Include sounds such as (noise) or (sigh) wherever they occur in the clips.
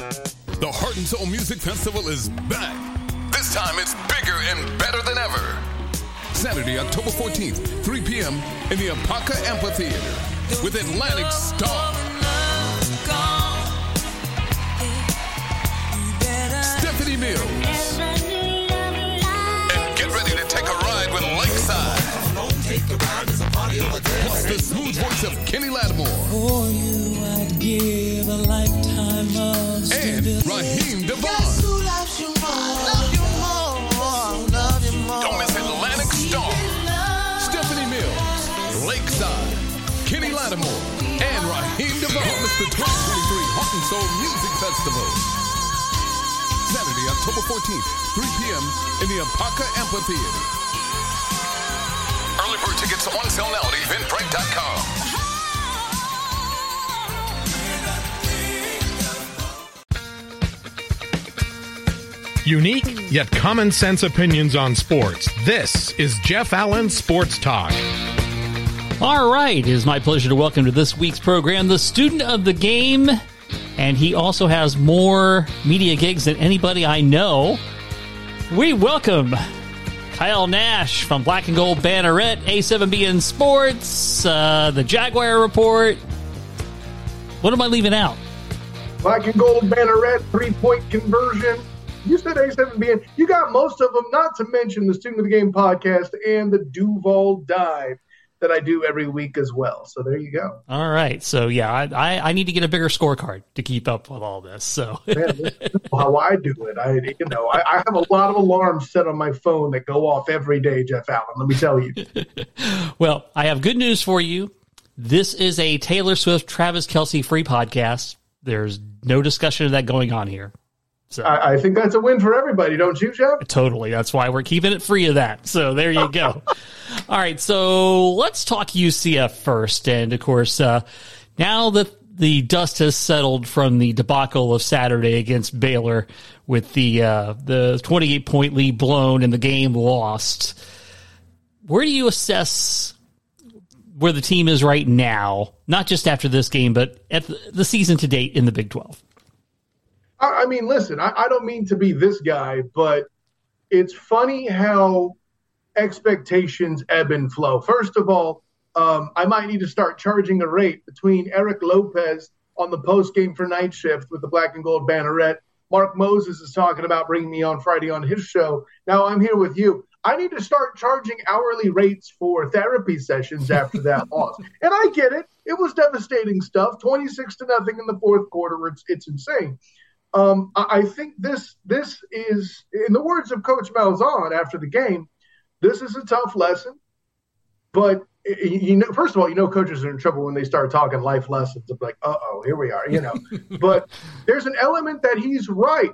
The Heart and Soul Music Festival is back. This time it's bigger and better than ever. Saturday, October 14th, 3 p.m. in the Apaka Amphitheater with Atlantic Starr. Stephanie Mills. And get ready to take a ride with Lakeside. Plus the smooth voice of Kenny Lattimore. For you, I'd give a lifetime And Raheem DeVaughn. Don't miss Atlantic Starr. Stephanie Mills, Lakeside, Kenny Lattimore, and Raheem DeVaughn. Miss the 2023 Heart and Soul Music Festival. Saturday, October 14th, 3 p.m. in the Apaka Amphitheater. Early bird tickets on sale now at eventbrite.com. Unique yet common sense opinions on sports. This is Jeff Allen Sports Talk. All right, it is my pleasure to welcome to this week's program the student of the game, and he also has more media gigs than anybody I know. We welcome Kyle Nash from Black and Gold Banneret, A7B in Sports, uh, the Jaguar Report. What am I leaving out? Black and gold banneret, three point conversion. You said A7BN. You got most of them, not to mention the Student of the Game podcast and the Duval Dive that I do every week as well. So there you go. All right, so yeah, I, I, I need to get a bigger scorecard to keep up with all this. So Man, this how I do it. I, you know, I, I have a lot of alarms set on my phone that go off every day, Jeff Allen. Let me tell you. (laughs) Well, I have good news for you. This is a Taylor Swift, Travis Kelce free podcast. There's no discussion of that going on here. So I, I think that's a win for everybody, don't you, Jeff? totally, that's why we're keeping it free of that. So there you go. (laughs) All right, so let's talk UCF first, and of course, uh, now that the dust has settled from the debacle of Saturday against Baylor, with the uh, the 28 point lead blown and the game lost, where do you assess where the team is right now, not just after this game, but at the, the season to date in the Big 12. I, I mean, listen, I, I don't mean to be this guy, but it's funny how expectations ebb and flow. First of all, um, I might need to start charging a rate between Eric Lopez on the post game for night shift with the black and gold banneret. Mark Moses is talking about bringing me on Friday on his show. Now I'm here with you. I need to start charging hourly rates for therapy sessions after that (laughs) loss. And I get it. It was devastating stuff. 26 to nothing in the fourth quarter. It's, it's insane. Um, I think this this is, in the words of Coach Malzahn after the game, this is a tough lesson. But you know, first of all, you know, coaches are in trouble when they start talking life lessons. Of like, uh oh, here we are, you know. (laughs) but there's an element that he's right.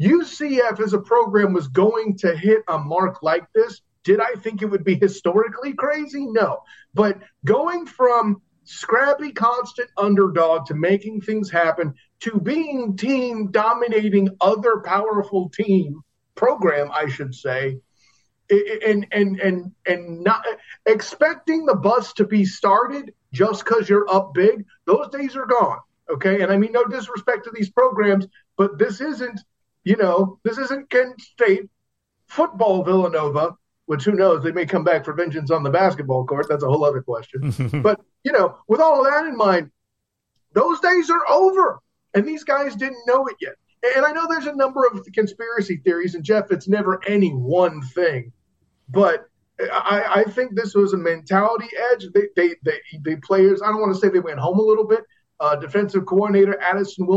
UCF as a program was going to hit a mark like this. Did I think it would be historically crazy? No. But going from scrappy, constant underdog to making things happen to being team dominating other powerful team program, I should say, and and and and not expecting the bus to be started just because you're up big. Those days are gone. Okay, and I mean no disrespect to these programs, but this isn't, you know, this isn't Kent State football Villanova. Which who knows? They may come back for vengeance on the basketball court. That's a whole other question. (laughs) but you know, with all of that in mind, those days are over, and these guys didn't know it yet. And I know there's a number of conspiracy theories, and Jeff, it's never any one thing. But I, I think this was a mentality edge. They, they, they, the players, I don't want to say they went home a little bit. Uh, defensive coordinator Addison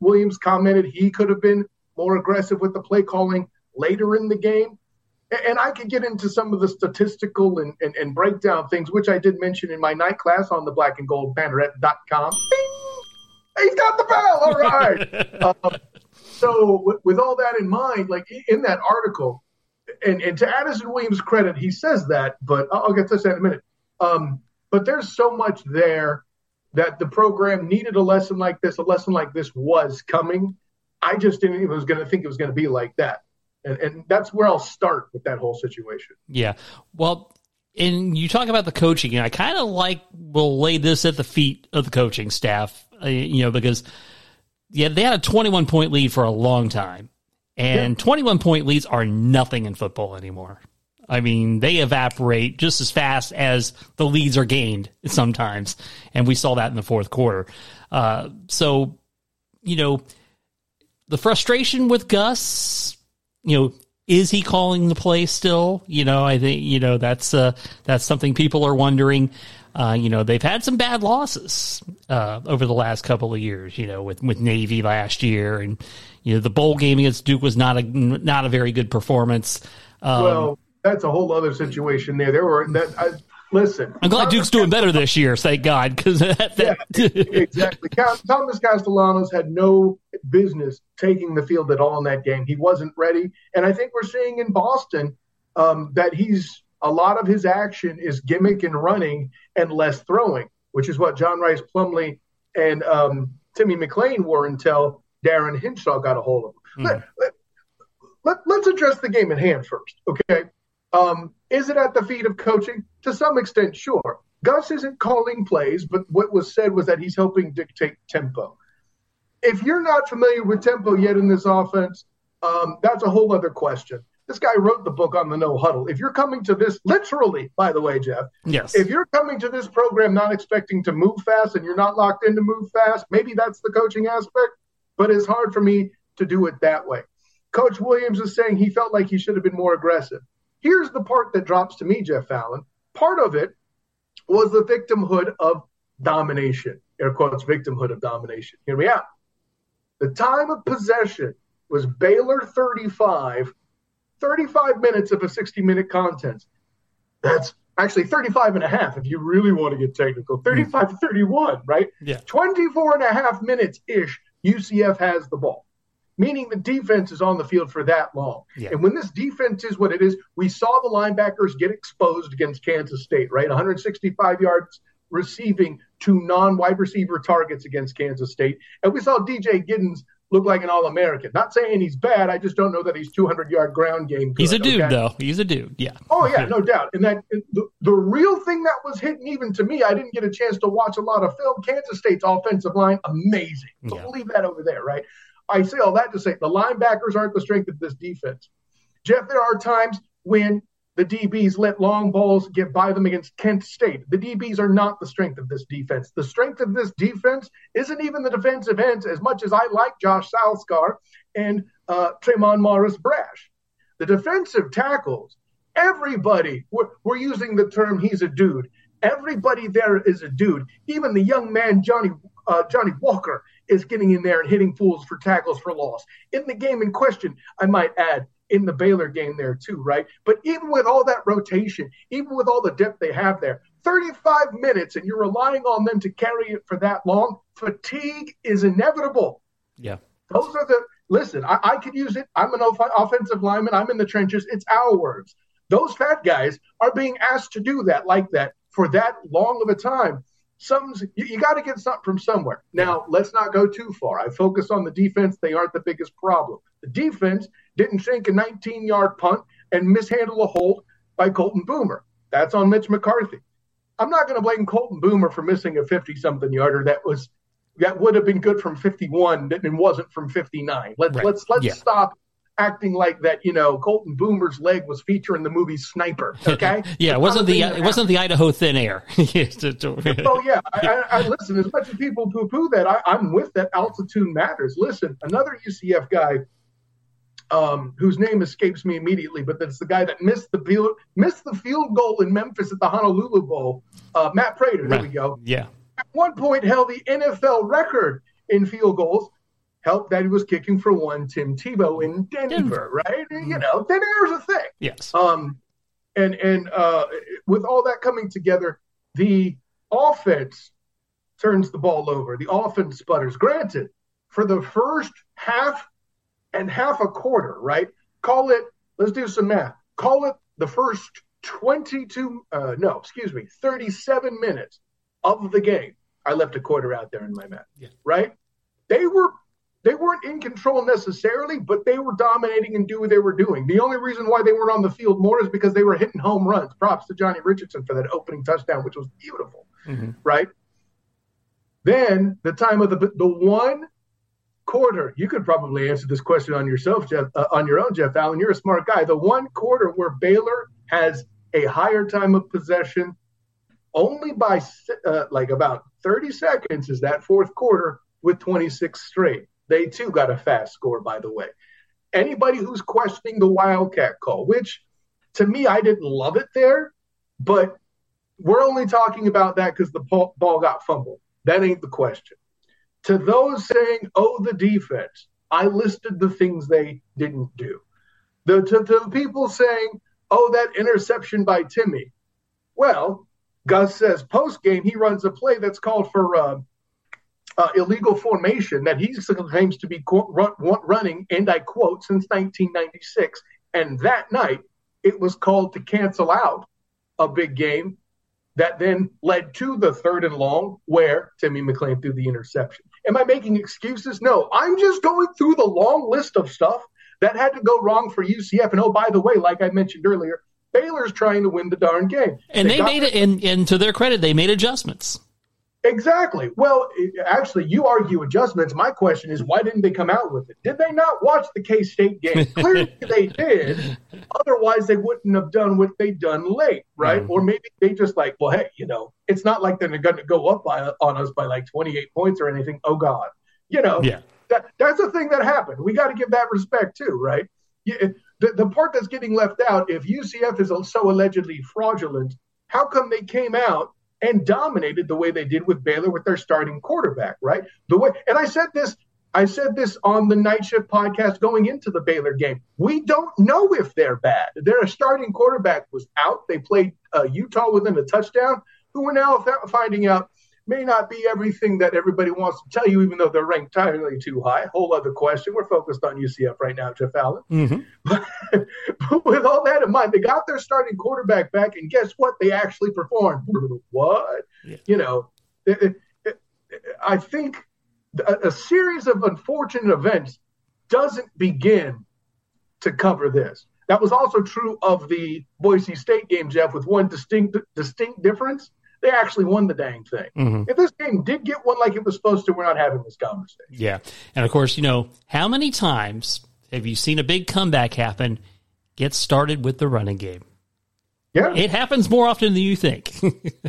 Williams commented he could have been more aggressive with the play calling later in the game. And I could get into some of the statistical and, and, and breakdown things, which I did mention in my night class on the black and gold banneret.com. Bing! He's got the bell. All right. (laughs) um, so with, with all that in mind, like in that article, and, and to Addison Williams' credit, he says that, but I'll get to that in a minute. Um, but there's so much there that the program needed a lesson like this. A lesson like this was coming. I just didn't even was going to think it was going to be like that, and, and that's where I'll start with that whole situation. Yeah. Well, and you talk about the coaching, and I kind of like will lay this at the feet of the coaching staff, uh, you know, because yeah, they had a 21 point lead for a long time. And 21 point leads are nothing in football anymore. I mean, they evaporate just as fast as the leads are gained (laughs) sometimes. And we saw that in the fourth quarter. Uh, so, you know, the frustration with Gus, you know, is he calling the play still? You know, I think, you know, that's, uh, that's something people are wondering. Uh, you know, they've had some bad losses, uh, over the last couple of years, you know, with, with Navy last year and, you know, the bowl game against Duke was not a, not a very good performance. Um, well, that's a whole other situation there. There were that, I, listen. I'm glad Duke's doing better this year, thank God, because that, that yeah, (laughs) exactly. Thomas Castellanos had no business taking the field at all in that game. He wasn't ready, and I think we're seeing in Boston um, that he's a lot of his action is gimmick and running and less throwing, which is what John Rice Plumlee and um, Timmy McClain were until Darin Hinshaw got a hold of him. Mm. Let, let, let, us address the game at hand first, okay? Um, is it at the feet of coaching? To some extent, sure. Gus isn't calling plays, but what was said was that he's helping dictate tempo. If you're not familiar with tempo yet in this offense, um, that's a whole other question. This guy wrote the book on the no huddle. If you're coming to this, literally, by the way, Jeff, yes. If you're coming to this program not expecting to move fast and you're not locked in to move fast, maybe that's the coaching aspect, but it's hard for me to do it that way. Coach Williams is saying he felt like he should have been more aggressive. Here's the part that drops to me, Jeff Allen. Part of it was the victimhood of domination, air quotes, victimhood of domination. Hear me out. The time of possession was Baylor 35, 35 minutes of a 60 minute content. That's actually 35 and a half if you really want to get technical 35 to 31 right yeah 24 and a half minutes ish ucf has the ball meaning the defense is on the field for that long. Yeah. And when this defense is what it is, we saw the linebackers get exposed against Kansas State, right? 165 yards receiving to non wide receiver targets against Kansas State. And we saw DJ Giddens look like an All American. Not saying he's bad. I just don't know that he's 200 yard ground game. Good, he's a dude, okay? though. He's a dude. Yeah. Oh yeah, no doubt. And that the, the real thing that was hidden even to me, I didn't get a chance to watch a lot of film. Kansas State's offensive line, amazing. So yeah. we'll leave that over there, right? I say all that to say the linebackers aren't the strength of this defense. Jeff, there are times when the DBs let long balls get by them against Kent State. The DBs are not the strength of this defense. The strength of this defense isn't even the defensive ends, as much as I like Josh Celiscar and uh, Tre'mon Morris-Brash. The defensive tackles, everybody, we're, we're using the term he's a dude. Everybody there is a dude. Even the young man, Johnny uh, Johnny Walker, is getting in there and hitting fools for tackles for loss. In the game in question, I might add, in the Baylor game there too, right? But even with all that rotation, even with all the depth they have there, 35 minutes and you're relying on them to carry it for that long, fatigue is inevitable. Yeah. Those are the, listen, I, I could use it. I'm an off- offensive lineman. I'm in the trenches. It's our words. Those fat guys are being asked to do that like that for that long of a time something's you, you got to get something from somewhere. Now, let's not go too far. I focus on the defense; they aren't the biggest problem. The defense didn't sink a 19-yard punt and mishandle a hold by Colton Boomer. That's on Mitch McCarthy. I'm not going to blame Colton Boomer for missing a 50-something yarder that was that would have been good from 51 and wasn't from 59. Let's right. let's let's yeah. stop acting like that. You know, Colton Boomer's leg was featured in the movie Sniper. (laughs) Okay. yeah, it wasn't the it wasn't the Idaho thin air. (laughs) oh yeah, I, I, I, listen. As much as people poo poo that, I, I'm with that. Altitude matters. Listen, another UCF guy. Um, whose name escapes me immediately, but that's the guy that missed the field missed the field goal in Memphis at the Honolulu Bowl. Uh, Matt Prater, there right. we go. Yeah. At one point, held the NFL record in field goals helped that he was kicking for one Tim Tebow in Denver, Denver. right? Mm-hmm. You know, thin air is a thing. Yes. Um, and and uh, with all that coming together, the offense turns the ball over. The offense sputters. Granted, for the first half and half a quarter, right? Call it. Let's do some math. Call it the first 22. Uh, no, excuse me, 37 minutes of the game. I left a quarter out there in my math. Yeah. Right? They were they weren't in control necessarily, but they were dominating and do what they were doing. The only reason why they weren't on the field more is because they were hitting home runs. Props to Johnny Richardson for that opening touchdown, which was beautiful, mm-hmm. right? Then the time of the the one quarter, you could probably answer this question on yourself, Jeff, uh, on your own, Jeff Allen. You're a smart guy. The one quarter where Baylor has a higher time of possession, only by uh, like about 30 seconds, is that fourth quarter with 26 straight. They too got a fast score, by the way. Anybody who's questioning the Wildcat call, which to me, I didn't love it there, but we're only talking about that because the ball got fumbled. That ain't the question. To those saying, oh, the defense, I listed the things they didn't do. The, to, to the people saying, oh, that interception by Timmy. Well, Gus says post game he runs a play that's called for uh, uh, illegal formation that he claims to be run, running, and I quote, since 1996. And that night, it was called to cancel out a big game that then led to the third and long where Timmy McClain threw the interception. Am I making excuses? No, I'm just going through the long list of stuff that had to go wrong for UCF. And oh, by the way, like I mentioned earlier, Baylor's trying to win the darn game. And they, they made it, and, and to their credit, they made adjustments. Exactly. Well, actually, you argue adjustments. My question is, why didn't they come out with it? Did they not watch the K State game? (laughs) Clearly, they did. Otherwise, they wouldn't have done what they done late, right? Mm-hmm. Or maybe they just like, well, hey, you know, it's not like they're going to go up by, on us by like 28 points or anything. Oh God, you know, yeah. That that's a thing that happened. We got to give that respect too, right? Yeah, the, the part that's getting left out, if UCF is so allegedly fraudulent, how come they came out and dominated the way they did with Baylor with their starting quarterback, right? The way, and I said this, I said this on the night shift podcast going into the Baylor game. We don't know if they're bad. Their starting quarterback was out. They played uh, Utah within a touchdown, who we're now finding out may not be everything that everybody wants to tell you, even though they're ranked entirely too high. Whole other question. We're focused on UCF right now, Jeff Allen. Mm-hmm. (laughs) But, with all that in mind, they got their starting quarterback back, and guess what? They actually performed. what? Yeah. You know, it, it, it, I think a, a series of unfortunate events doesn't begin to cover this. That was also true of the Boise State game, Jeff, with one distinct distinct difference they actually won the dang thing. Mm-hmm. If this game did get one like it was supposed to, we're not having this conversation. Yeah. And of course, you know, how many times have you seen a big comeback happen get started with the running game? Yeah. It happens more often than you think.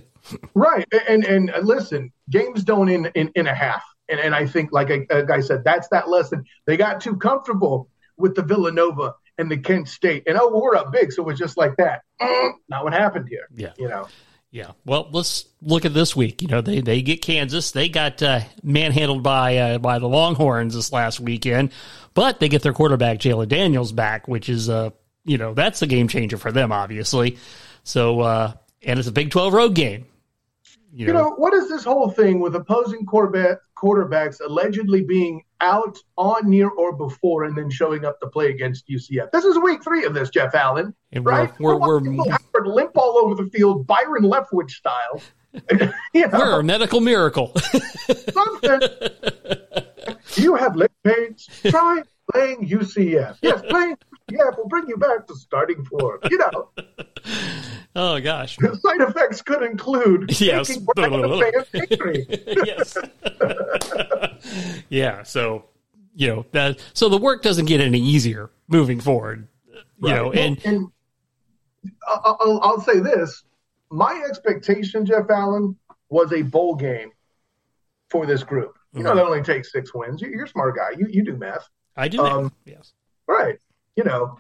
(laughs) right. And, and and listen, games don't in in, in a half. And and I think like a, a guy said, that's that lesson. They got too comfortable with the Villanova and the Kent State. And oh, we're up big, so it was just like that. Mm, not what happened here. Yeah. You know. Yeah. Well, let's look at this week. You know, they, they get Kansas. They got uh, manhandled by uh, by the Longhorns this last weekend, but they get their quarterback Jalon Daniels back, which is uh you know that's a game changer for them, obviously. So uh, and it's a Big Twelve road game. You know, you know what is this whole thing with opposing quarterback quarterbacks allegedly being out on near or before and then showing up to play against UCF. This is week three of this, Jeff Allen. And right? We're, we're, we're limp all over the field, Byron Leftwich style. (laughs) you know, we're a medical miracle. (laughs) something. you have leg pains? Try playing UCF. Yes, playing UCF will bring you back to starting form. You know. Oh gosh. The side effects could include (laughs) yes. (laughs) yes. (laughs) yeah. So you know that. So the work doesn't get any easier moving forward. You right. know, and, and I'll, I'll say this: my expectation, Jeff Allen, was a bowl game for this group. You know, mm-hmm. that only takes six wins. You're a smart guy. You you do math. I do. Um, yes. Right. You know,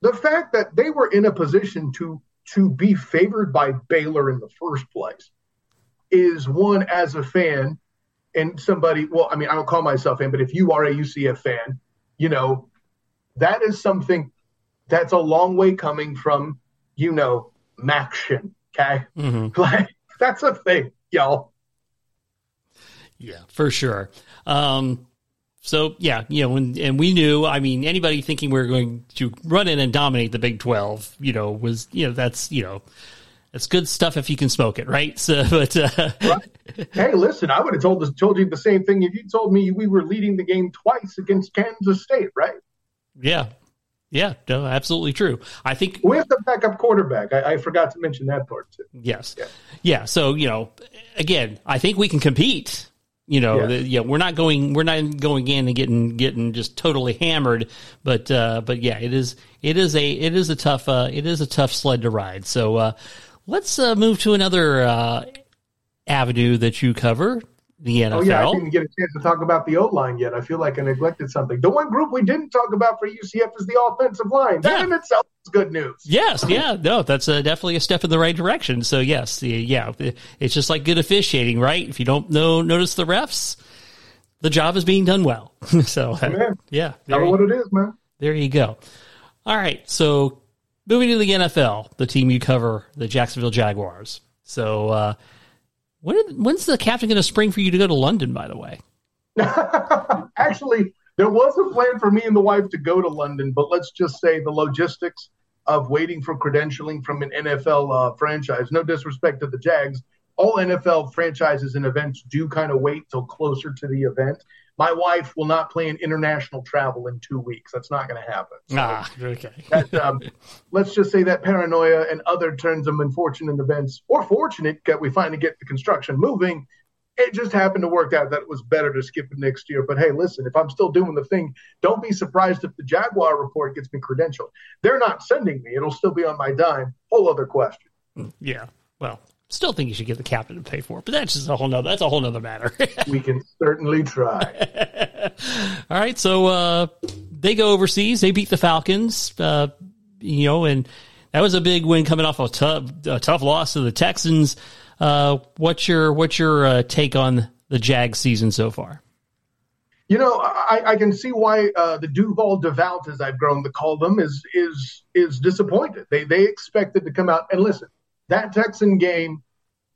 the fact that they were in a position to to be favored by Baylor in the first place is one as a fan and somebody, well, I mean, I don't call myself in, but if you are a UCF fan, you know, that is something that's a long way coming from, you know, MACtion. Okay. Mm-hmm. (laughs) Like, that's a thing, y'all. Yeah, for sure. Um, so yeah, you know, and, and we knew. I mean, anybody thinking we are going to run in and dominate the Big Twelve, you know, was you know that's you know that's good stuff if you can smoke it, right? (laughs) So, but uh, right. hey, listen, I would have told told you the same thing if you told me we were leading the game twice against Kansas State, right? Yeah, yeah, no, absolutely true. I think we have the backup quarterback. I, I forgot to mention that part too. Yes, yeah. yeah. So you know, again, I think we can compete You know, Yeah. the, yeah, we're not going, we're not going in and getting getting just totally hammered, but uh, but yeah, it is it is a it is a tough uh, it is a tough sled to ride. So uh, let's uh, move to another uh, avenue that you cover, the NFL. Oh yeah, I didn't get a chance to talk about the O line yet. I feel like I neglected something. The one group we didn't talk about for UCF is the offensive line. That Yeah. in itself is good news. Yes, yeah, no, that's uh, definitely a step in the right direction. So yes, yeah, it's just like good officiating, right? If you don't know notice the refs, the job is being done well. (laughs) so uh, Man. yeah, you- what it is, man. there you go. All right, so moving to the NFL, the team you cover, the Jacksonville Jaguars. So uh, when when's the captain going to spring for you to go to London? By the way, (laughs) Actually, there was a plan for me and the wife to go to London, but let's just say the logistics of waiting for credentialing from an NFL uh, franchise. No disrespect to the Jags, all NFL franchises and events do kind of wait till closer to the event. My wife will not plan international travel in two weeks. That's not going to happen. So ah, okay, that, um, let's just say that paranoia and other turns of unfortunate events, or fortunate that we finally get the construction moving, it just happened to work out that it was better to skip it next year. But hey, listen, if I'm still doing the thing, don't be surprised if the Jaguar report gets me credentialed. They're not sending me; it'll still be on my dime. Whole other question. yeah. Well, still think you should get the captain to pay for it, but that's just a whole nother that's a whole nother matter. (laughs) We can certainly try. (laughs) All right, so uh, they go overseas. They beat the Falcons, uh, you know, and that was a big win coming off a tough, a tough loss to the Texans. Uh, what's your what's your uh, take on the Jag season so far? You know, I, I can see why uh, the Duval Devout, as I've grown to call them, is is is disappointed. They they expected to come out and listen. That Texan game,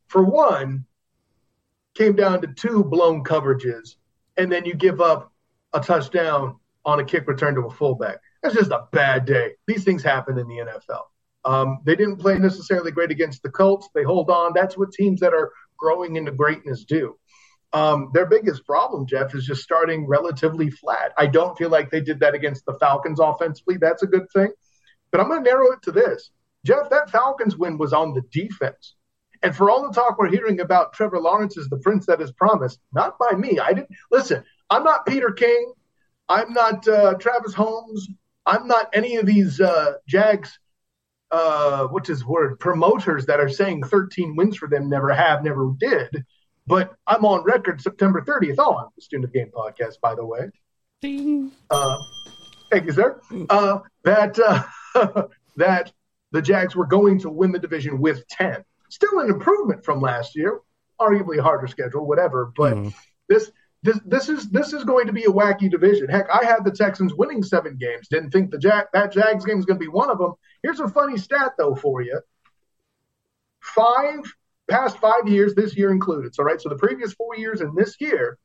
for one, came down to two blown coverages, and then you give up a touchdown on a kick return to a fullback. That's just a bad day. These things happen in the NFL. Um, they didn't play necessarily great against the Colts. They hold on. That's what teams that are growing into greatness do. Um, their biggest problem, Jeff, is just starting relatively flat. I don't feel like they did that against the Falcons offensively. That's a good thing. But I'm going to narrow it to this. Jeff, that Falcons win was on the defense. And for all the talk we're hearing about Trevor Lawrence as the prince that is promised, not by me. I didn't listen. I'm not Peter King. I'm not uh, Travis Holmes. I'm not any of these uh, Jags, uh, what's his word, promoters that are saying 13 wins for them never have, never did. But I'm on record September 30th. Oh, I'm the Student of Game podcast, by the way. Ding. Uh, thank you, sir. Uh, that uh, (laughs) that the Jags were going to win the division with 10. Still an improvement from last year, arguably a harder schedule, whatever. But Mhm. this this this is this is going to be a wacky division. Heck, I had the Texans winning seven games. Didn't think the Jag that Jags game was going to be one of them. Here's a funny stat though for you. Five past five years, this year included. So right, so the previous four years and this year,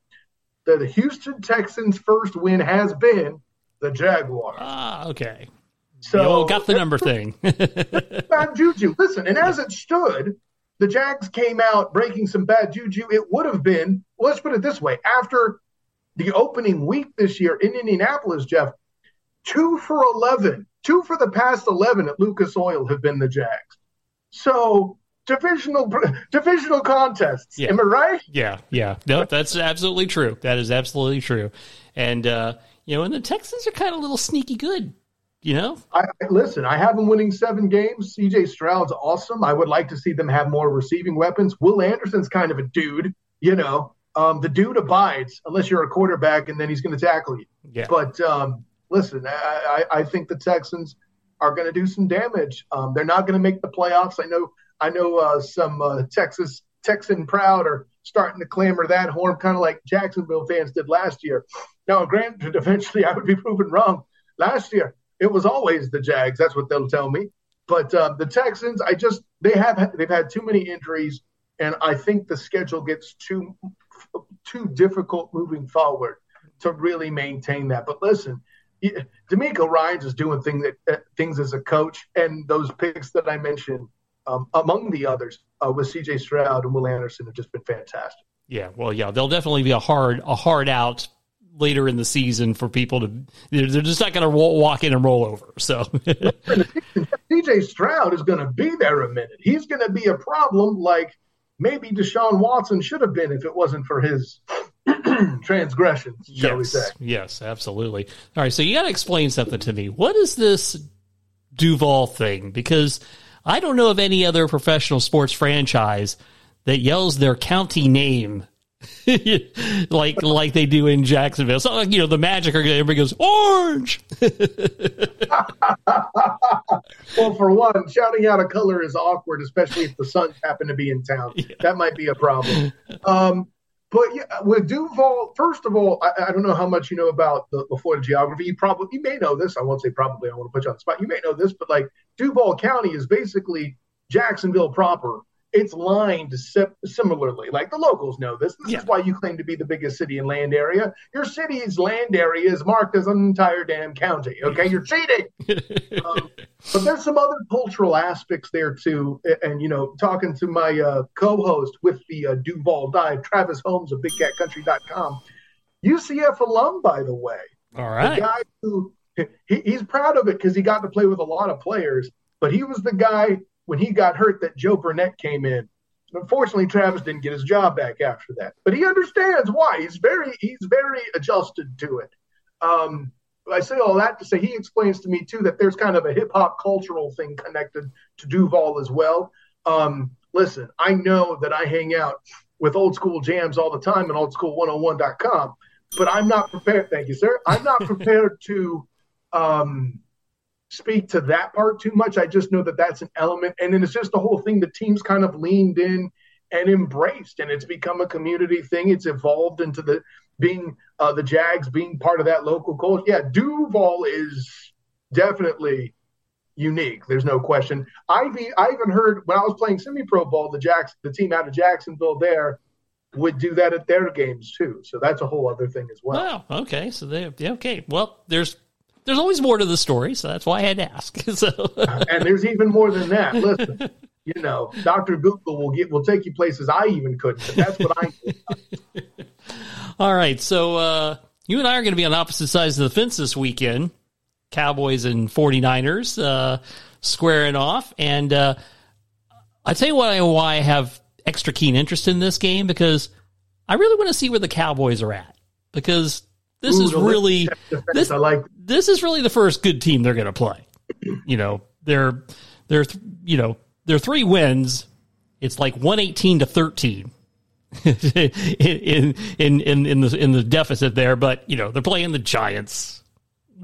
the, the Houston Texans' first win has been the Jaguars. Ah, okay. So got the number thing. bad juju. Listen, and as it stood, the Jags came out breaking some bad juju. It would have been, let's put it this way, after the opening week this year in Indianapolis, Jeff, two for 11, two for the past 11 at Lucas Oil have been the Jags. So divisional divisional contests. Yeah. Am I right? yeah, yeah. No, that's absolutely true. That is absolutely true. And uh, you know, and the Texans are kind of a little sneaky good. You know, I, listen, I have them winning seven games. CJ Stroud's awesome. I would like to see them have more receiving weapons. Will Anderson's kind of a dude, you know. Um, the dude abides unless you're a quarterback, and then he's going to tackle you. yeah. But um, listen, I, I, I think the Texans are going to do some damage. Um, they're not going to make the playoffs. I know. I know uh, some uh, Texas Texan proud are starting to clamor that horn, kind of like Jacksonville fans did last year. Now, granted, (laughs) eventually I would be proven wrong. Last year, it was always the Jags. That's what they'll tell me. But um, the Texans, I just they have they've had too many injuries, and I think the schedule gets too too difficult moving forward to really maintain that. But listen, DeMeco Ryans is doing things that, uh, things as a coach, and those picks that I mentioned, um, among the others, uh, with C.J. Stroud and Will Anderson, have just been fantastic. Yeah, well, yeah, they'll definitely be a hard a hard out later in the season for people to. They're, they're just not going to walk in and roll over. So, (laughs) DJ Stroud is going to be there a minute. He's going to be a problem, like maybe Deshaun Watson should have been if it wasn't for his (clears throat) transgressions, shall we yes, say? yes, absolutely. All right, so you got to explain something to me. What is this Duval thing? Because I don't know of any other professional sports franchise that yells their county name (laughs) like like they do in Jacksonville. So you know the Magic are everybody goes orange. (laughs) Well, for one, shouting out a color is awkward, especially if the Suns happen to be in town. (laughs) That might be a problem. Um, but yeah, with Duval, first of all, I, I don't know how much you know about the, the Florida geography. You probably you may know this. I won't say probably. I want to put you on the spot. You may know this, but like Duval County is basically Jacksonville proper. It's lined si- similarly. Like the locals know this. This Yeah. is why you claim to be the biggest city in land area. Your city's land area is marked as an entire damn county. Okay, you're cheating. (laughs) Um, but there's some other cultural aspects there too. And, you know, talking to my uh, co-host with the uh, Duval Dive, Travis Holmes of BigCatCountry.com, UCF alum, by the way. All right, The guy who he, he's proud of it because he got to play with a lot of players. But he was the guy when he got hurt that Joe Burnett came in. Unfortunately, Travis didn't get his job back after that. But he understands why. He's very he's very adjusted to it. Um, I say all that to say he explains to me too that there's kind of a hip hop cultural thing connected to Duval as well. Um, listen, I know that I hang out with old school jams all the time and oldschool101.com, but I'm not prepared. Thank you, sir. I'm not prepared to um, speak to that part too much. I just know that that's an element. And then it's just the whole thing the team's kind of leaned in and embraced, and it's become a community thing. It's evolved into the being uh, the Jags being part of that local culture. Yeah, Duval is definitely unique. There's no question. I've I even heard when I was playing semi-pro ball, the Jacks, the team out of Jacksonville, there would do that at their games too. So that's a whole other thing as well. Wow. Okay. So they okay. Well, there's there's always more to the story, so that's why I had to ask. (laughs) So and there's even more than that. Listen, you know, Doctor Google will get will take you places I even couldn't. But that's what I. (laughs) all right. So uh you and I are going to be on opposite sides of the fence this weekend. Cowboys and 49ers uh squaring off and uh I tell you what I why I have extra keen interest in this game because I really want to see where the Cowboys are at because this Ooh, is really this I like. This is really the first good team they're going to play. (clears throat) You know, they're they're you know their three wins. It's like one eighteen to thirteen (laughs) in, in in in the in the deficit there, but you know they're playing the Giants.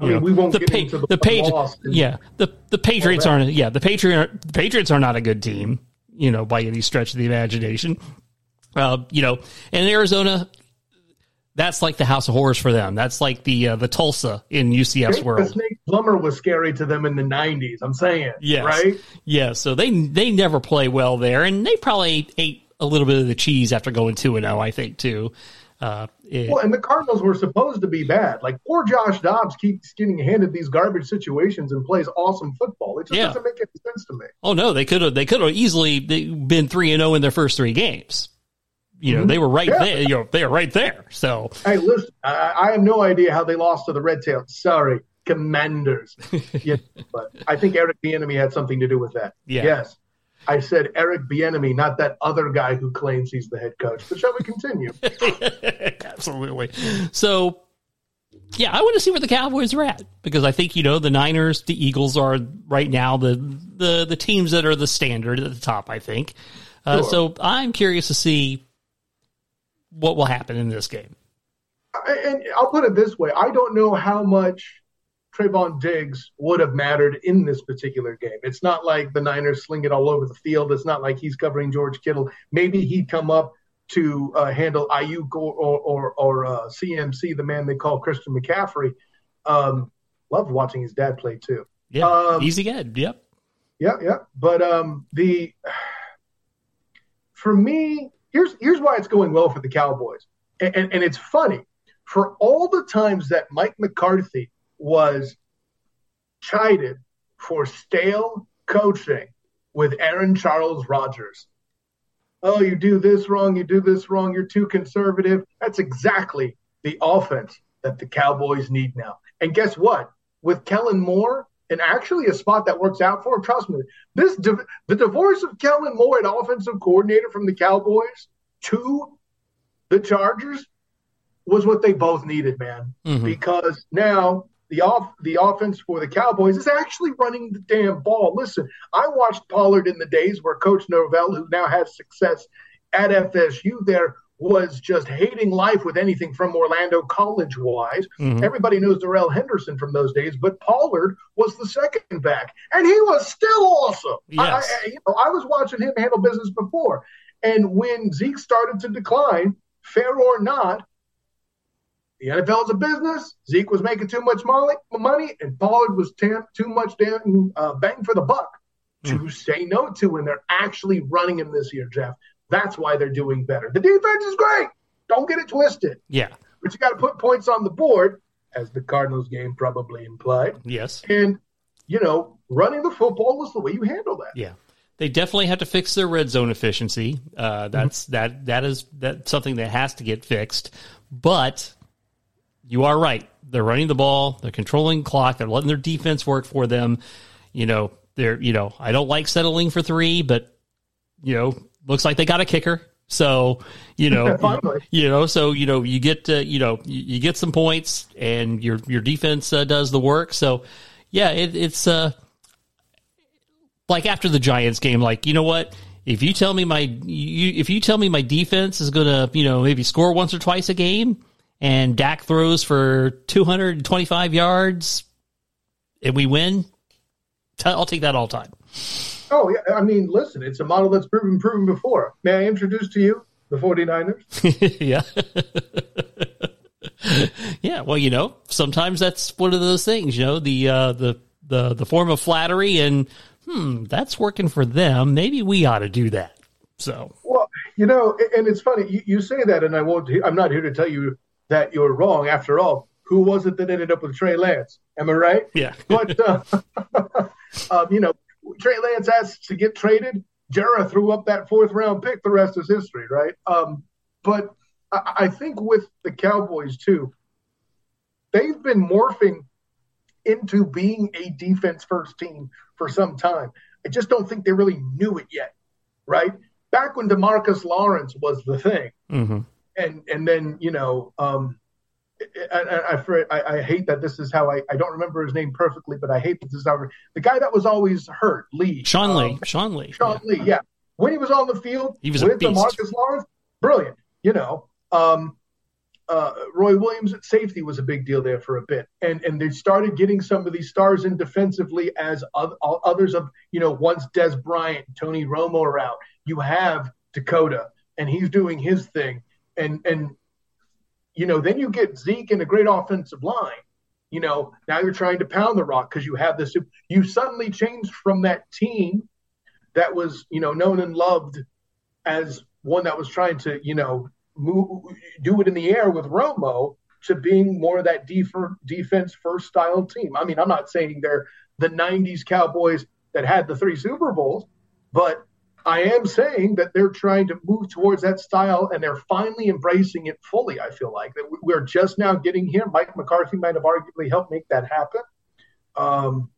I mean, know, we won't the get Pa- into the, the page, yeah the the Patriots aren't yeah the Patriot the Patriots are not a good team. You know, by any stretch of the imagination. Uh, you know, and Arizona, that's like the House of Horrors for them. That's like the uh, the Tulsa in UCF's The world. Snake Plummer was scary to them in the '90s. I'm saying, Yes. right? Yeah, so they they never play well there, and they probably ate a little bit of the cheese after going two and zero. I think too. Uh, it- Well, and the Cardinals were supposed to be bad. Like poor Josh Dobbs keeps getting handed these garbage situations and plays awesome football. It just Yeah. doesn't make any sense to me. oh no, they could have they could have easily been three and zero in their first three games. You know, they were right Mm-hmm. Yeah. there. You know, they were right there. So Hey, listen, I, I have no idea how they lost to the Red Tails. Sorry, Commanders. (laughs) yeah, but I think Eric Bieniemy had something to do with that. Yeah. Yes. I said Eric Bieniemy, not that other guy who claims he's the head coach. But shall we continue? (laughs) Absolutely. So, yeah, I want to see where the Cowboys are at because I think you know the Niners, the Eagles are right now the the the teams that are the standard at the top. I think. Uh, Sure. So I'm curious to see what will happen in this game. and I'll put it this way: I don't know how much Trevon Diggs would have mattered in this particular game. It's not like the Niners sling it all over the field. It's not like he's covering George Kittle. Maybe he'd come up to uh, handle Aiyuk or or, or, or uh, CMC, the man they call Christian McCaffrey. Um, loved watching his dad play too. Yeah, Um, easy Ed. Yep. Yeah, yeah. But um, the (sighs) for me, here's here's why it's going well for the Cowboys, and, and and it's funny for all the times that Mike McCarthy was chided for stale coaching with Aaron Charles Rodgers. Oh, you do this wrong, you do this wrong, you're too conservative. That's exactly the offense that the Cowboys need now. And guess what? With Kellen Moore, and actually a spot that works out for him, trust me, this div- the divorce of Kellen Moore at offensive coordinator from the Cowboys to the Chargers was what they both needed, man. Mhm. Because now the off the offense for the Cowboys is actually running the damn ball. Listen, I watched Pollard in the days where Coach Norvell, who now has success at FSU, there was just hating life with anything from Orlando college wise. Mhm. Everybody knows Darrell Henderson from those days, but Pollard was the second back, and he was still awesome. I- Yes. I, you know, I was watching him handle business before, and when Zeke started to decline, fair or not, the NFL is a business. Zeke was making too much money, and Pollard was tam- too much damn uh, bang for the buck to say no to, and they're actually running him this year, Jeff. That's why they're doing better. The defense is great. Don't get it twisted. Yeah. But you got to put points on the board, as the Cardinals game probably implied. Yes. And, you know, running the football is the way you handle that. Yeah. They definitely have to fix their red zone efficiency. Uh, that's that that is that's something that has to get fixed. But you are right. They're running the ball. They're controlling clock. They're letting their defense work for them. You know, they're you know I don't like settling for three, but you know looks like they got a kicker. So you know (laughs) you know so you know you get uh, you know you, you get some points and your your defense uh, does the work. So yeah, it, it's uh like after the Giants game, like you know what? If you tell me my you, if you tell me my defense is gonna you know maybe score once or twice a game, and Dak throws for two hundred and twenty five yards, and we win, I'll take that all time. Oh, yeah. I mean, listen, it's a model that's proven proven before. May I introduce to you the 49ers? (laughs) yeah. (laughs) yeah, well, you know, sometimes that's one of those things, you know, the uh the the the form of flattery and hmm, that's working for them. Maybe we ought to do that. So, Well, you know, and it's funny you, you say that, and I won't. I'm not here to tell you that you're wrong. After all, who was it that ended up with Trey Lance? Am I right? yeah. But uh, (laughs) um, you know, Trey Lance asked to get traded. Jera threw up that fourth round pick. The rest is history, right? Um, but I, I think with the Cowboys too, they've been morphing into being a defense first team for some time. I just don't think they really knew it yet, right? Back when Demarcus Lawrence was the thing, Mhm. and and then you know, um, I, I, I, I, I hate that this is how I, I don't remember his name perfectly, but I hate that this is how the guy that was always hurt, Lee, Sean Lee, um, Sean Lee. Sean Lee, yeah. When he was on the field He was a with beast. Marcus Lawrence, brilliant. You know, um, uh, Roy Williams at safety was a big deal there for a bit, and and they started getting some of these stars in defensively as oth- others of you know once Dez Bryant, Tony Romo are out. You have Dakota, and he's doing his thing, and and you know then you get Zeke and a great offensive line. You know now you're trying to pound the rock because you have this. You suddenly changed from that team that was you know known and loved as one that was trying to you know move, do it in the air with Romo to being more of that def- defense first style team. I mean, I'm not saying they're the '90s Cowboys that had the three Super Bowls, but I am saying that they're trying to move towards that style and they're finally embracing it fully. I feel like that we're just now getting here. Mike McCarthy might have arguably helped make that happen. Um,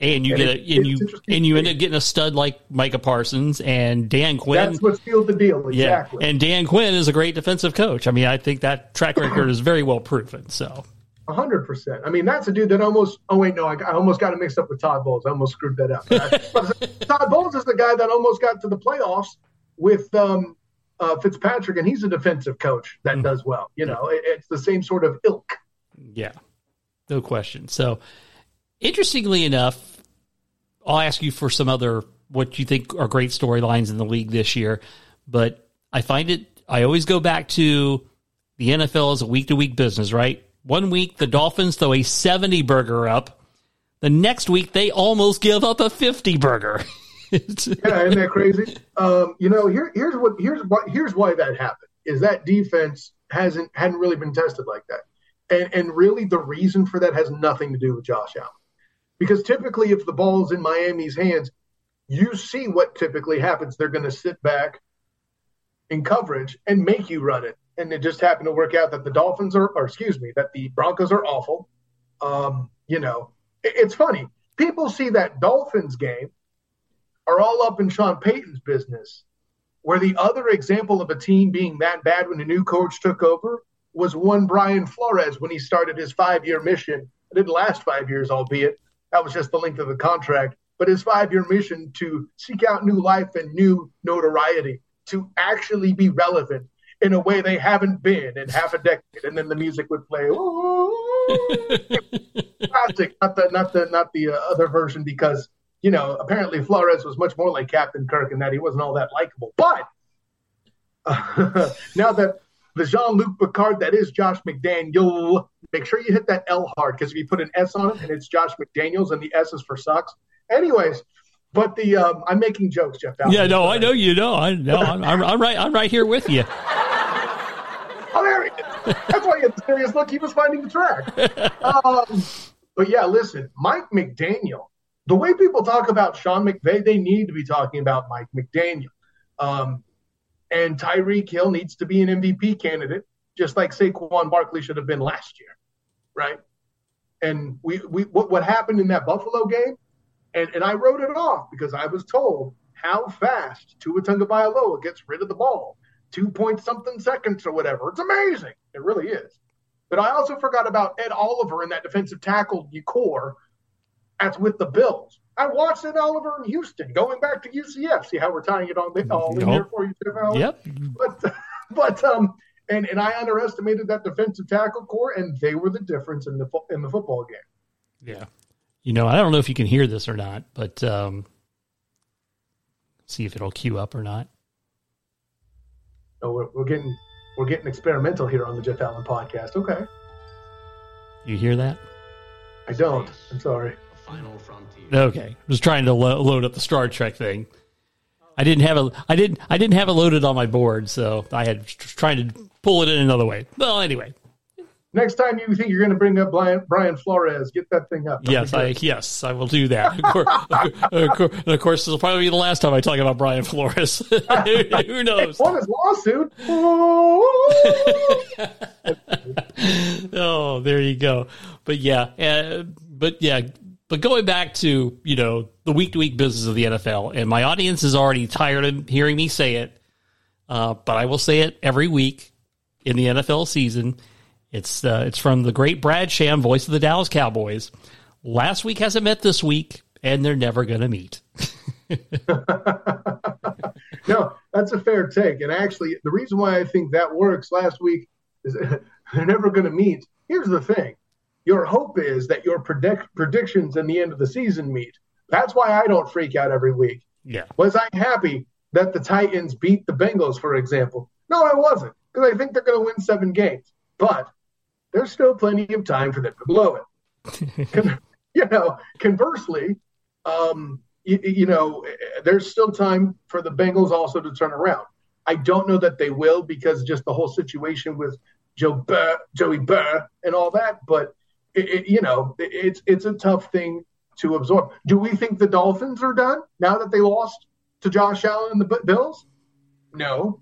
and you And get it- a, and you and you end up getting a stud like Micah Parsons and Dan Quinn. that's what sealed the deal. Exactly. Yeah, and Dan Quinn is a great defensive coach. I mean, I think that track record (clears throat) is very well proven. So, hundred percent. I mean, that's a dude that almost. Oh wait, no, I, I almost got it mixed up with Todd Bowles. I almost screwed that up. (laughs) But Todd Bowles is the guy that almost got to the playoffs with um, uh, Fitzpatrick, and he's a defensive coach that does well. You know, it, it's the same sort of ilk. yeah, no question. So, interestingly enough, I'll ask you for some other what you think are great storylines in the league this year, but I find it. I always go back to the NFL as a week to week business, right? One week the Dolphins throw a seventy burger up. The next week they almost give up a fifty burger. (laughs) Yeah, isn't that crazy? Um, you know, here, here's what here's what here's why that happened is that defense hasn't hadn't really been tested like that, and and really the reason for that has nothing to do with Josh Allen, because typically if the ball's in Miami's hands, you see what typically happens. They're going to sit back in coverage and make you run it, and it just happened to work out that the Dolphins are, or excuse me, that the Broncos are awful. Um, you know, it- it's funny. People see that Dolphins game are all up in Sean Payton's business. Where the other example of a team being that bad when a new coach took over was one Brian Flores when he started his five year mission. It didn't last five years, albeit that was just the length of the contract. But his five year mission to seek out new life and new notoriety, to actually be relevant in a way they haven't been in half a decade. And then the music would play. (laughs) Classic, not the not the not the uh, other version because you know apparently Flores was much more like Captain Kirk in that he wasn't all that likable. But uh, (laughs) now that the Jean Luc Picard that is Josh McDaniel, make sure you hit that L hard because if you put an S on it and it's Josh McDaniels and the S is for sucks. Anyways, but the um, I'm making jokes, Jeff. Yeah, no, I know you know. I know. I'm, I'm, I'm right. I'm right here with you. That's why he had the serious look. He was finding the track. Um, but yeah, listen, Mike McDaniel. The way people talk about Sean McVay, they need to be talking about Mike McDaniel. Um, and Tyreek Hill needs to be an MVP candidate, just like Saquon Barkley should have been last year, right? And we, we what, what happened in that Buffalo game, and, and I wrote it off because I was told how fast Tua Tagovailoa gets rid of the ball, two point something seconds or whatever. It's amazing. It really is. But I also forgot about Ed Oliver in that defensive tackle core that's with the Bills. I watched Ed Oliver in Houston, going back to UCF. See how we're tying it on all, all in here for you, Jeff Allen? Yep. But, (laughs) but um, and and I underestimated that defensive tackle core, and they were the difference in the in the football game. Yeah. You know, I don't know if you can hear this or not, but um, see if it'll queue up or not. No, we're, we're getting we're getting experimental here on the Jeff Allen podcast. Okay. You hear that? I don't. I'm sorry. Final Frontier. Okay, was trying to lo- load up the Star Trek thing. I didn't have a I didn't I didn't have it loaded on my board, so I had trying to pull it in another way. Well, anyway. Next time you think you're going to bring up Brian, Brian Flores, get that thing up. Yes, I yes I will do that. Of course, of course, and of course, this will probably be the last time I talk about Brian Flores. (laughs) Who knows? What is lawsuit? (laughs) oh, there you go. But yeah, uh, but yeah, but going back to, you know, the week to week business of the NFL, and my audience is already tired of hearing me say it, uh, but I will say it every week in the NFL season. It's uh, it's from the great Brad Sham, voice of the Dallas Cowboys. Last week hasn't met this week, and they're never going to meet. (laughs) no, that's a fair take. And actually, the reason why I think that works last week is (laughs) they're never going to meet. Here's the thing your hope is that your predict- predictions in the end of the season meet. That's why I don't freak out every week. Yeah. Was I happy that the Titans beat the Bengals, for example? No, I wasn't, because I think they're going to win seven games. But there's still plenty of time for them to blow it. Con- (laughs) you know, conversely, um, you, you, know, there's still time for the Bengals also to turn around. I don't know that they will because just the whole situation with Joe Burr, Joey Burr and all that. But it, it, you know, it's it's a tough thing to absorb. Do we think the Dolphins are done now that they lost to Josh Allen and the Bills? No.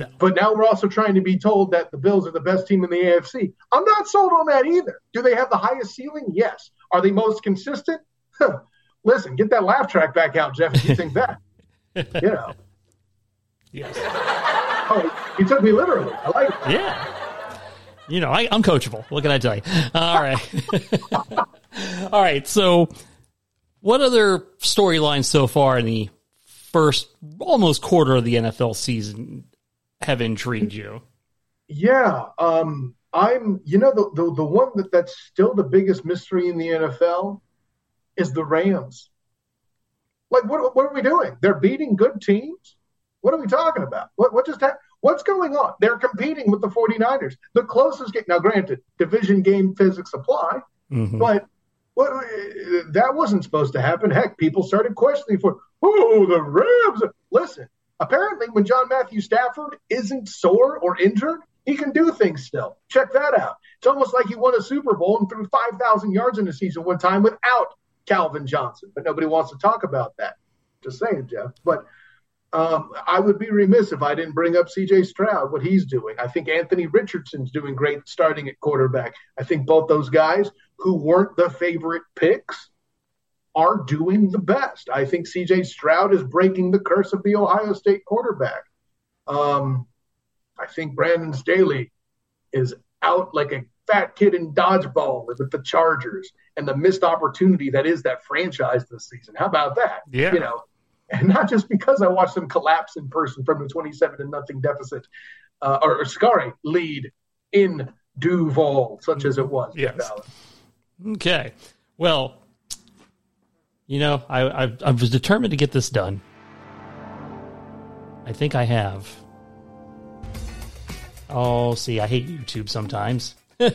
No. But now we're also trying to be told that the Bills are the best team in the AFC. I'm not sold on that either. Do they have the highest ceiling? Yes. Are they most consistent? Listen, get that laugh track back out, Jeff, if you think that. (laughs) you know. Yes. Oh, you took me literally. I like it. Yeah you know, I, am coachable. What can I tell you? All right. (laughs) All right. So, what other storylines so far in the first almost quarter of the NFL season have intrigued you? Yeah. Um, I'm, you know, the, the, the one that, that's still the biggest mystery in the NFL is the Rams. Like, what, what are we doing? They're beating good teams. What are we talking about? What, what just happened? What's going on? They're competing with the 49ers. The closest game, now granted, division game physics apply, mm-hmm. but what, that wasn't supposed to happen. Heck, people started questioning for, oh, the Rams. Listen, apparently when John Matthew Stafford isn't sore or injured, he can do things still. Check that out. It's almost like he won a Super Bowl and threw 5,000 yards in a season one time without Calvin Johnson, but nobody wants to talk about that. Just saying, Jeff. But um, I would be remiss if I didn't bring up CJ Stroud, what he's doing. I think Anthony Richardson's doing great starting at quarterback. I think both those guys who weren't the favorite picks are doing the best. I think CJ Stroud is breaking the curse of the Ohio State quarterback. Um, I think Brandon Staley is out like a fat kid in dodgeball with the Chargers and the missed opportunity that is that franchise this season. How about that? Yeah. You know, and not just because I watched them collapse in person from the 27 to nothing deficit, uh, or, or sorry, lead in Duval, such as it was. Yes. Okay. Well, you know, I, I I was determined to get this done. I think I have. Oh, see, I hate YouTube sometimes. (laughs) they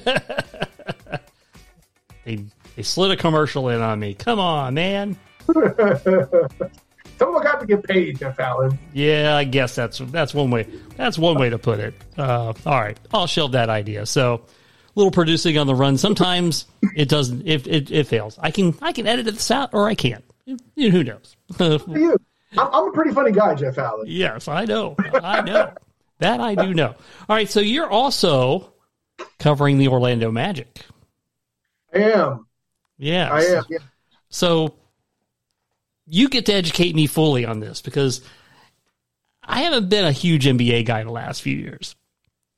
they slid a commercial in on me. Come on, man. (laughs) Someone got to get paid, Jeff Allen. Yeah, I guess that's that's one way. That's one way to put it. Uh, all right, I'll shelve that idea. So, little producing on the run. Sometimes it doesn't. If it, it, fails, I can I can edit this out, or I can't. You know, who knows? you, I'm, I'm a pretty funny guy, Jeff Allen. yes, I know. I know that I do know. All right, so you're also covering the Orlando Magic. I am. Yeah, I am. Yeah. So you get to educate me fully on this because I haven't been a huge NBA guy the last few years.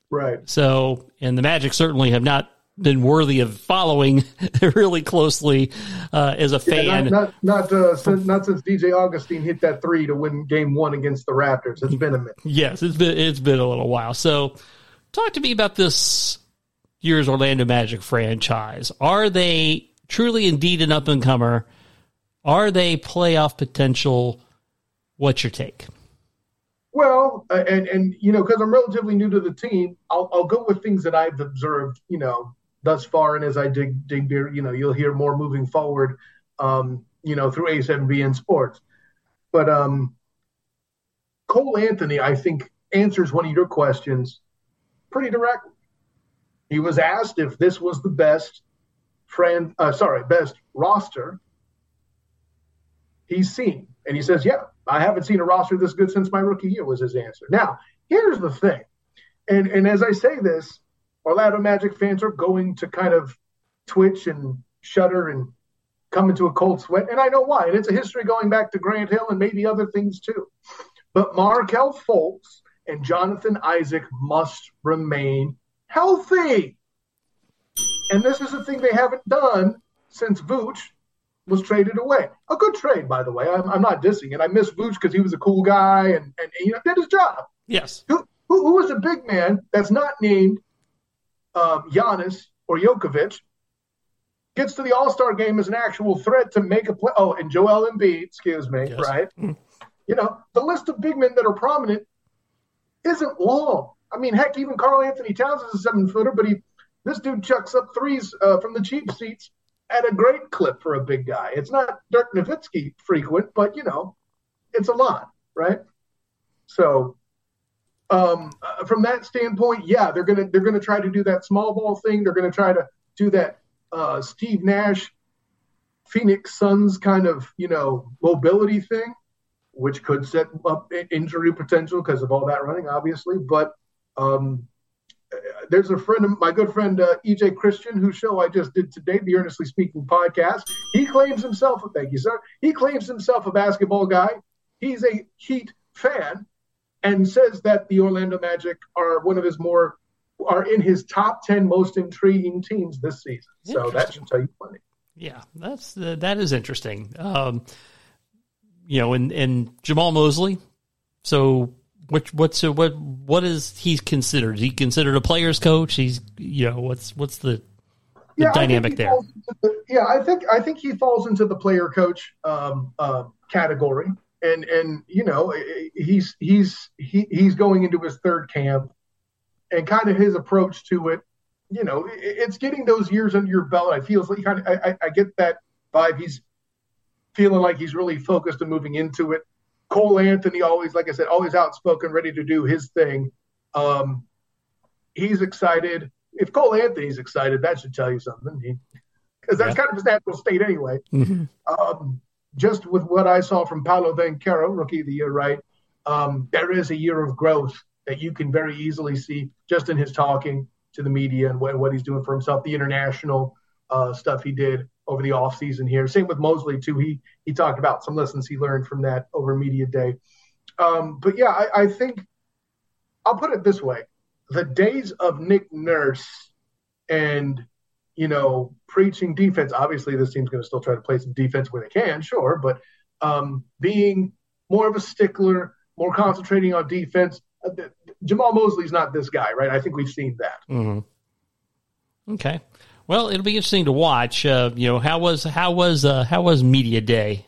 Right. So, and the Magic certainly have not been worthy of following (laughs) really closely uh, as a fan. Yeah, not not not, uh, since, not since DJ Augustin hit that three to win Game One against the Raptors. It's been a minute. Yes, it's been it's been a little while. So, talk to me about this year's Orlando Magic franchise. Are they truly indeed an up and comer? Are they playoff potential? What's your take? Well, uh, and and you know, because I'm relatively new to the team, I'll I'll go with things that I've observed, you know, thus far, and as I dig dig deeper, you know, you'll hear more moving forward, um, you know, through A7BN Sports. But um, Cole Anthony, I think, answers one of your questions pretty directly. He was asked if this was the best friend, uh, sorry, best roster he's seen. And he says, Yeah, I haven't seen a roster this good since my rookie year, was his answer. Now, here's the thing. And, and as I say this, Orlando Magic fans are going to kind of twitch and shudder and come into a cold sweat. And I know why. And it's a history going back to Grant Hill and maybe other things too. But Markelle Fultz and Jonathan Isaac must remain healthy. And this is a thing they haven't done since Vooch was traded away. A good trade, by the way. I'm, I'm not dissing it. I miss Vooch because he was a cool guy and, and, you know did his job. Yes. Who, who, who is a big man that's not named um, Giannis or Jokovic gets to the All Star game as an actual threat to make a play? Oh, and Joel Embiid, excuse me, Yes. right? You know, the list of big men that are prominent isn't long. I mean, heck, even Karl-Anthony Towns is a seven footer, but he this dude chucks up threes uh, from the cheap seats at a great clip for a big guy. It's not Dirk Nowitzki frequent, but you know, it's a lot, right? So, um, uh, from that standpoint, yeah, they're gonna they're gonna try to do that small ball thing. They're gonna try to do that uh, Steve Nash, Phoenix Suns kind of you know mobility thing, which could set up injury potential because of all that running, obviously. But um, there's a friend of my good friend uh, EJ Christian, whose show I just did today, the Earnestly Speaking podcast. He claims himself, thank you, sir. He claims himself a basketball guy. He's a Heat fan and says that the Orlando Magic are one of his more are in his top 10 most intriguing teams this season. So that should tell you plenty. Yeah, that's uh, that is interesting. Um, you know, and and Jamahl Mosley. So, which what's uh, what what is he considered? Is he considered a player's coach? He's you know what's what's the the think dynamic there? the- yeah, I think I think he falls into the player coach um, uh, category, and and you know he's he's he, he's going into his third camp, and kind of his approach to it, you know, it- it's getting those years under your belt. I feel like kind of I, I- I get that vibe. He's feeling like he's really focused and moving into it. Cole Anthony always, like I said, always outspoken, ready to do his thing. Um, he's excited. If Cole Anthony's excited, that should tell you something. Because that's Yeah. kind of his natural state anyway. Mhm. Um, just with what I saw from Paolo Banchero, rookie of the year, right? Um, there is a year of growth that you can very easily see just in his talking to the media and what, what he's doing for himself, the international uh, stuff he did over the offseason here. Same with Mosley, too. He he talked about some lessons he learned from that over media day. Um, but yeah, I, I think I'll put it this way. the days of Nick Nurse and you know preaching defense. Obviously, this team's going to still try to play some defense where they can, sure, but um, being more of a stickler, more concentrating on defense. Jamahl Mosley's not this guy, right? I think we've seen that. Mm-hmm. Okay. Well, it'll be interesting to watch. Uh, you know, how was how was uh, how was media day?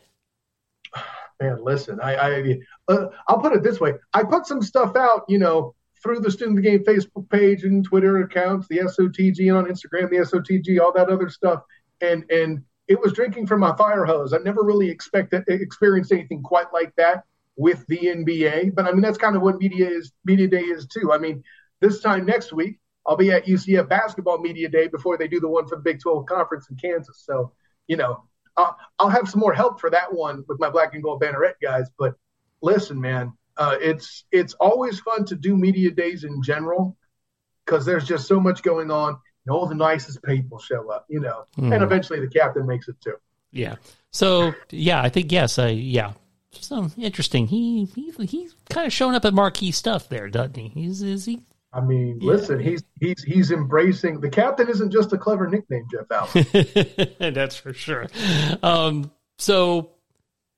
Man, listen, I, I uh, I'll put it this way: I put some stuff out, you know, through the Student the Game Facebook page and Twitter accounts, the SOTG on Instagram, the SOTG, all that other stuff, and and it was drinking from my fire hose. I've never really expected experienced anything quite like that with the NBA, but I mean that's kind of what media is. Media day is too. I mean, this time next week, I'll be at UCF basketball media day before they do the one for the Big 12 conference in Kansas. So, you know, I'll, I'll have some more help for that one with my black and gold banneret guys. But listen, man, uh, it's it's always fun to do media days in general because there's just so much going on. And all the nicest people show up, you know, mm. and hmm. eventually the captain makes it too. Yeah. So yeah, I think yes, uh, yeah. So interesting. He he he's kind of showing up at marquee stuff there, doesn't he? He's is he I mean, yeah. listen, he's he's he's embracing the captain. Isn't just a clever nickname, Jeff Allen. (laughs) That's for sure. Um, so,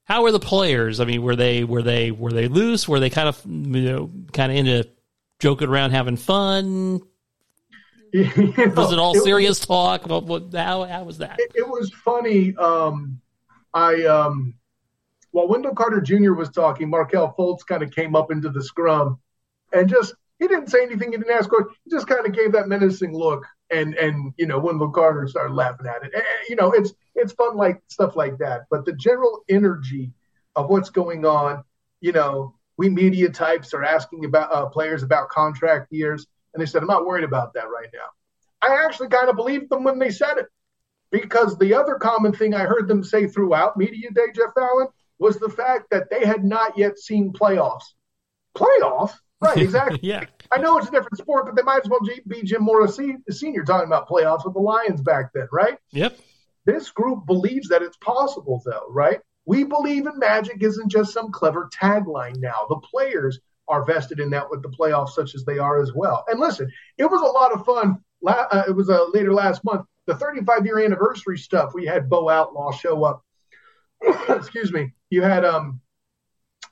how were the players? I mean, were they were they were they loose? Were they kind of you know kind of into joking around, having fun? You (laughs) know, was it all it serious was, talk? What, what, how how was that? It, it was funny. Um, I um, while Wendell Carter Jr. was talking, Markelle Fultz kind of came up into the scrum and just he didn't say anything. He didn't ask. questions. He just kind of gave that menacing look, and and you know Wendell Carter started laughing at it. And, you know, it's it's fun like stuff like that. But the general energy of what's going on, you know, we media types are asking about uh, players about contract years, and they said, "I'm not worried about that right now." I actually kind of believed them when they said it, because the other common thing I heard them say throughout media day, Jeff Allen, was the fact that they had not yet seen playoffs. Playoffs? Right, (laughs) exactly. yeah. I know it's a different sport, but they might as well be Jim Mora Senior talking about playoffs with the Lions back then, right? Yep. This group believes that it's possible, though, right? We believe in magic isn't just some clever tagline now. The players are vested in that with the playoffs, such as they are as well. And listen, it was a lot of fun. Uh, it was uh, later last month, the 35 year anniversary stuff. We had Bo Outlaw show up. (coughs) Excuse me. You had um,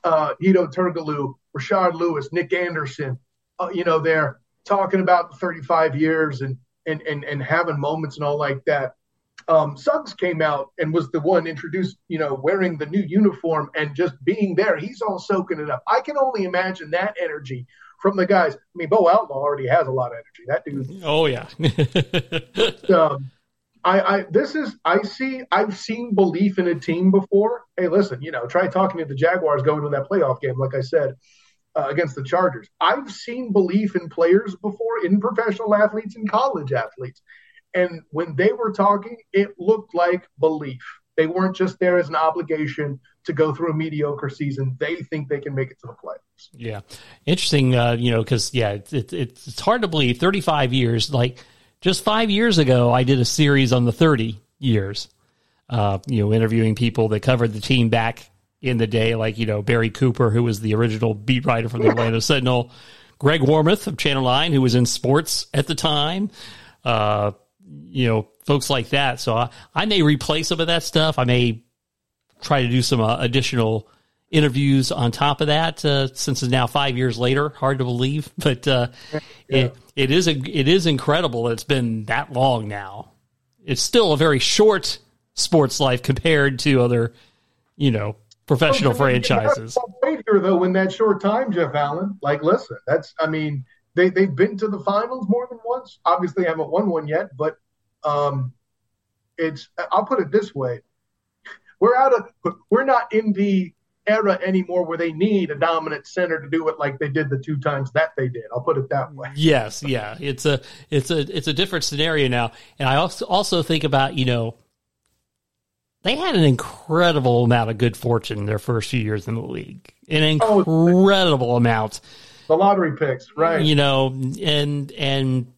uh, Hedo Turkoglu Rashard Lewis, Nick Anderson, uh, you know, they're talking about the 35 years and, and, and, and having moments and all like that. Um, Suggs came out and was the one introduced, you know, wearing the new uniform and just being there. He's all soaking it up. I can only imagine that energy from the guys. I mean, Bo Outlaw already has a lot of energy. That dude. Oh yeah. (laughs) um, I, I this is I see I've seen belief in a team before. Hey, listen, you know, try talking to the Jaguars going to that playoff game. Like I said, uh, against the Chargers. I've seen belief in players before, in professional athletes and college athletes. And when they were talking, it looked like belief. They weren't just there as an obligation to go through a mediocre season. They think they can make it to the playoffs. Yeah, interesting. Uh, you know, because yeah, it, it, it's hard to believe. Thirty-five years, like just five years ago, I did a series on the thirty years. Uh, you know, interviewing people that covered the team back in the day, like, you know, Barry Cooper, who was the original beat writer from the Atlanta (laughs) Sentinel, Greg Warmoth of Channel 9, who was in sports at the time, uh, you know, folks like that. So I, I may replay some of that stuff. I may try to do some uh, additional interviews on top of that uh, since it's now five years later hard to believe (laughs) but uh, yeah. it, it is a, it is incredible that it's been that long now it's still a very short sports life compared to other you know professional franchises. Wait here though in that short time, Jeff Allen. Like, listen, that's I mean they they've been to the finals more than once. Obviously, haven't won one yet, but um, it's I'll put it this way: we're out of we're not in the era anymore where they need a dominant center to do it like they did the two times that they did. I'll put it that way. Yes, yeah, it's a it's a it's a different scenario now, and I also also think about you know they had an incredible amount of good fortune in their first few years in the league. An oh, incredible oh, amount. The lottery picks, right? You know, and and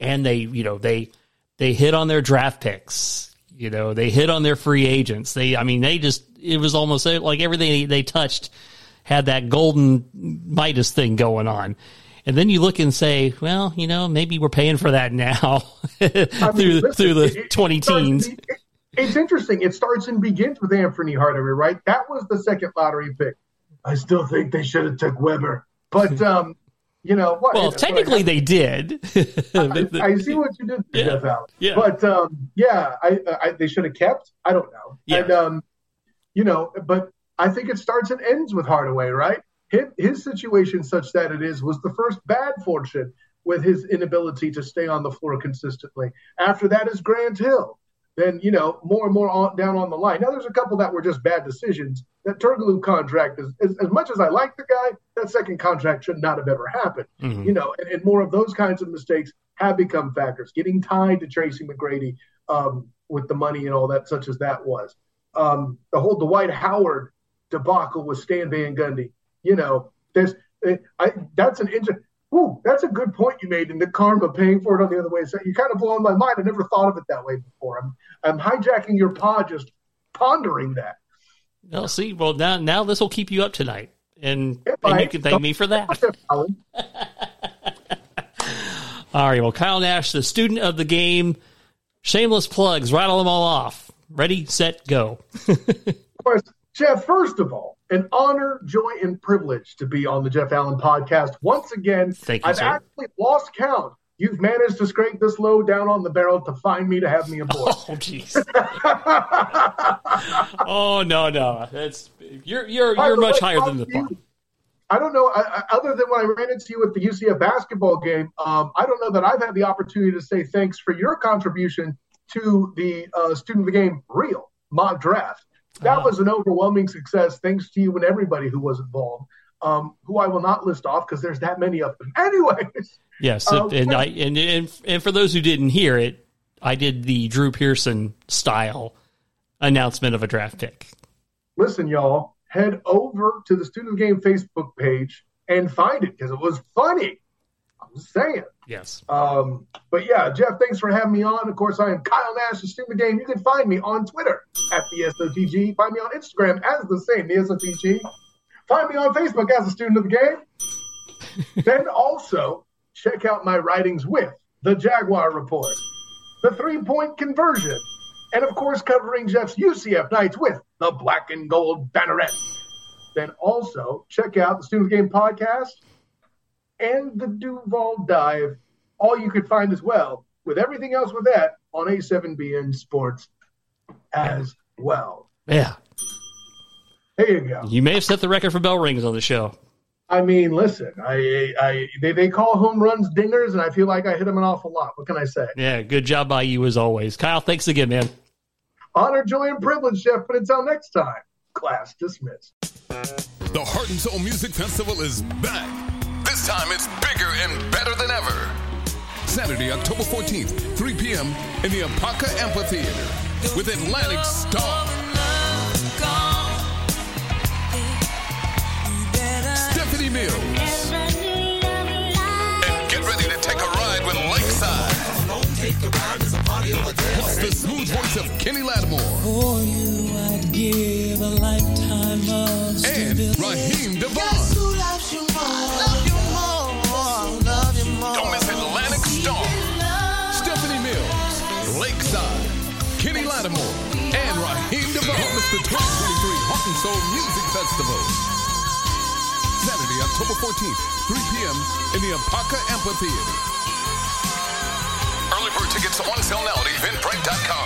and they, you know, they they hit on their draft picks. You know, they hit on their free agents. They, I mean, they just it was almost like everything they touched had that golden Midas thing going on. And then you look and say, well, you know, maybe we're paying for that now (laughs) I mean, through, listen, through the it, 20 teens. It, it's interesting. It starts and begins with Anthony Hardaway, right? That was the second lottery pick. I still think they should have took Webber, but um, you know what? Well, technically they did. (laughs) I, I, see what you did, yeah. Jeff Allen. Yeah. But um, yeah, I, I, they should have kept. I don't know. Yeah. And um, you know, but I think it starts and ends with Hardaway, right? His, his situation, such that it is, was the first bad fortune with his inability to stay on the floor consistently. After that is Grant Hill then you know more and more on, down on the line. Now there's a couple that were just bad decisions. That Turkoglu contract is as, as, much as I like the guy, that second contract should not have ever happened. Mm-hmm. You know, and, and, more of those kinds of mistakes have become factors. Getting tied to Tracy McGrady um, with the money and all that, such as that was. Um, the whole Dwight Howard debacle with Stan Van Gundy. You know, there's I, that's an interesting. Ooh, that's a good point you made in the karma paying for it on the other way. So you kind of blowing my mind. I never thought of it that way before. I'm I'm hijacking your pod just pondering that. Well, see, well now now this will keep you up tonight, and, and you can thank me for that. (laughs) all right. Well, Kyle Nash, the student of the game. Shameless plugs. Rattle them all off. Ready, set, go. (laughs) of course, Jeff. First of all, an honor, joy, and privilege to be on the Jeff Allen podcast once again. Thank you, I've sir. actually lost count You've managed to scrape this low down on the barrel to find me to have me aboard. (laughs) Oh, jeez. (laughs) oh no, no, that's you're you're you're much way, higher than the bar. I don't know. I, I, other than when I ran into you at the UCF basketball game, um, I don't know that I've had the opportunity to say thanks for your contribution to the uh, student of the game real mock draft. That uh, was an overwhelming success, thanks to you and everybody who was involved um, who I will not list off because there's that many of them. (laughs) Anyways. Yes, um, and I and, and and for those who didn't hear it, I did the Drew Pearson style announcement of a draft pick. Listen, y'all, head over to the Student Game Facebook page and find it because it was funny. Saying. Yes. Um, but yeah, Jeff, thanks for having me on. Of course, I am Kyle Nash, the Student Game. You can find me on Twitter at the SOTG. Find me on Instagram as the same, the SOTG. Find me on Facebook as a student of the game. (laughs) then also check out my writings with the Jaguar Report, the three point conversion, and of course covering Jeff's UCF nights with the Black and Gold Banneret. Then also check out the Student of the Game podcast and the Duval Dive. All you could find as well with everything else with that on A7BN Sports as well. Yeah. There you go. You may have set the record for bell rings on the show. I mean, listen, I, I, they, they call home runs dingers, and I feel like I hit them an awful lot. What can I say? Yeah, good job by you as always, Kyle. Thanks again, man. Honor, joy, and privilege, Jeff. But until next time, class dismissed. The Heart and Soul Music Festival is back. This time, it's bigger and better than ever. Saturday, October 14th, 3 p.m. in the Apaka Amphitheater with Atlantic Starr. Mills. And get ready to take a ride with Lakeside. Plus the smooth voice of Kenny Lattimore. For you, I'd give a lifetime of And Raheem DeVaughn. DeVaughn. Mr. 2023 Heart and Soul Music Festival. Saturday, October 14th, 3 p.m. in the Apaka Amphitheater. Early bird tickets on sale now at eventbrite.com.